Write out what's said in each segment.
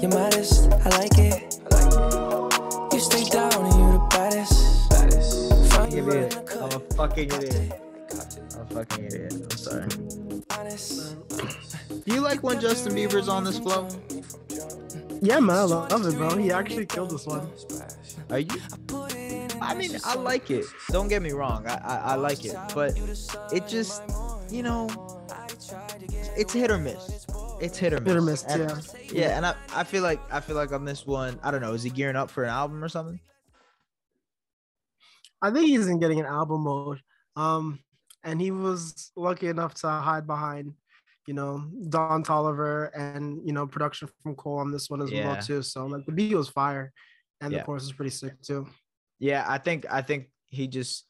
You're modest, I like it. I like it. You stay down and you're the baddest. baddest. I'm idiot. I'm a fucking idiot. I'm a fucking idiot. I'm sorry. Do you like when Justin Bieber's on this flow? Yeah, man, I love it, bro. He actually killed this one. Are you? I mean, I like it. Don't get me wrong. I, I, I like it. But it just, you know, it's hit or miss. It's hit or miss. Hit or miss, And- yeah. Yeah, and I, I feel like I feel like on this one, I don't know. Is he gearing up for an album or something? I think he's in getting an album mode. Um, and he was lucky enough to hide behind, you know, Don Toliver and you know production from Cole on this one as Yeah. well too. So like the beat was fire, and Yeah. the chorus is pretty sick too. Yeah, I think I think he just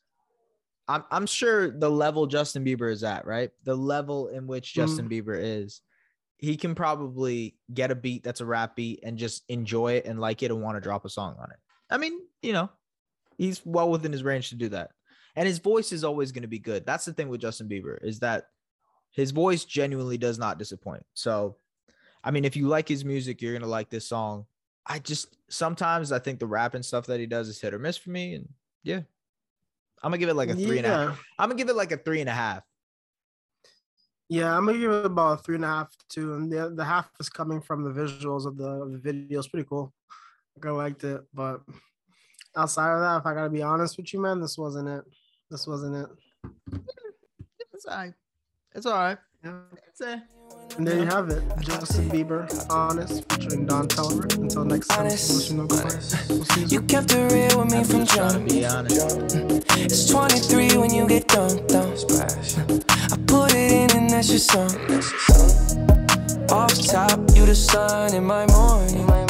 I'm I'm sure the level Justin Bieber is at, right? The level in which Justin Bieber is, he can probably get a beat that's a rap beat and just enjoy it and like it and want to drop a song on it. I mean, you know, he's well within his range to do that. And his voice is always going to be good. That's the thing with Justin Bieber is that his voice genuinely does not disappoint. So, I mean, if you like his music, you're going to like this song. I just sometimes I think the rap and stuff that he does is hit or miss for me. And yeah, I'm gonna give it like a three and a half. I'm gonna give it like a three and a half. Yeah, I'm gonna give it about three and a half too, and the the half is coming from the visuals of the, of the video. It's pretty cool. Like, I liked it, but outside of that, if I gotta be honest with you, man, this wasn't it. This wasn't it. It's all right. It's all right. Yeah. It's a, And there you have it, Justin Bieber, honest, featuring Don Toliver. Until next time, Honest. we'll see you You kept it real with me from trying to jump. be honest. It's 23 when you get done, that's your song. Off top, you the sun in my morning.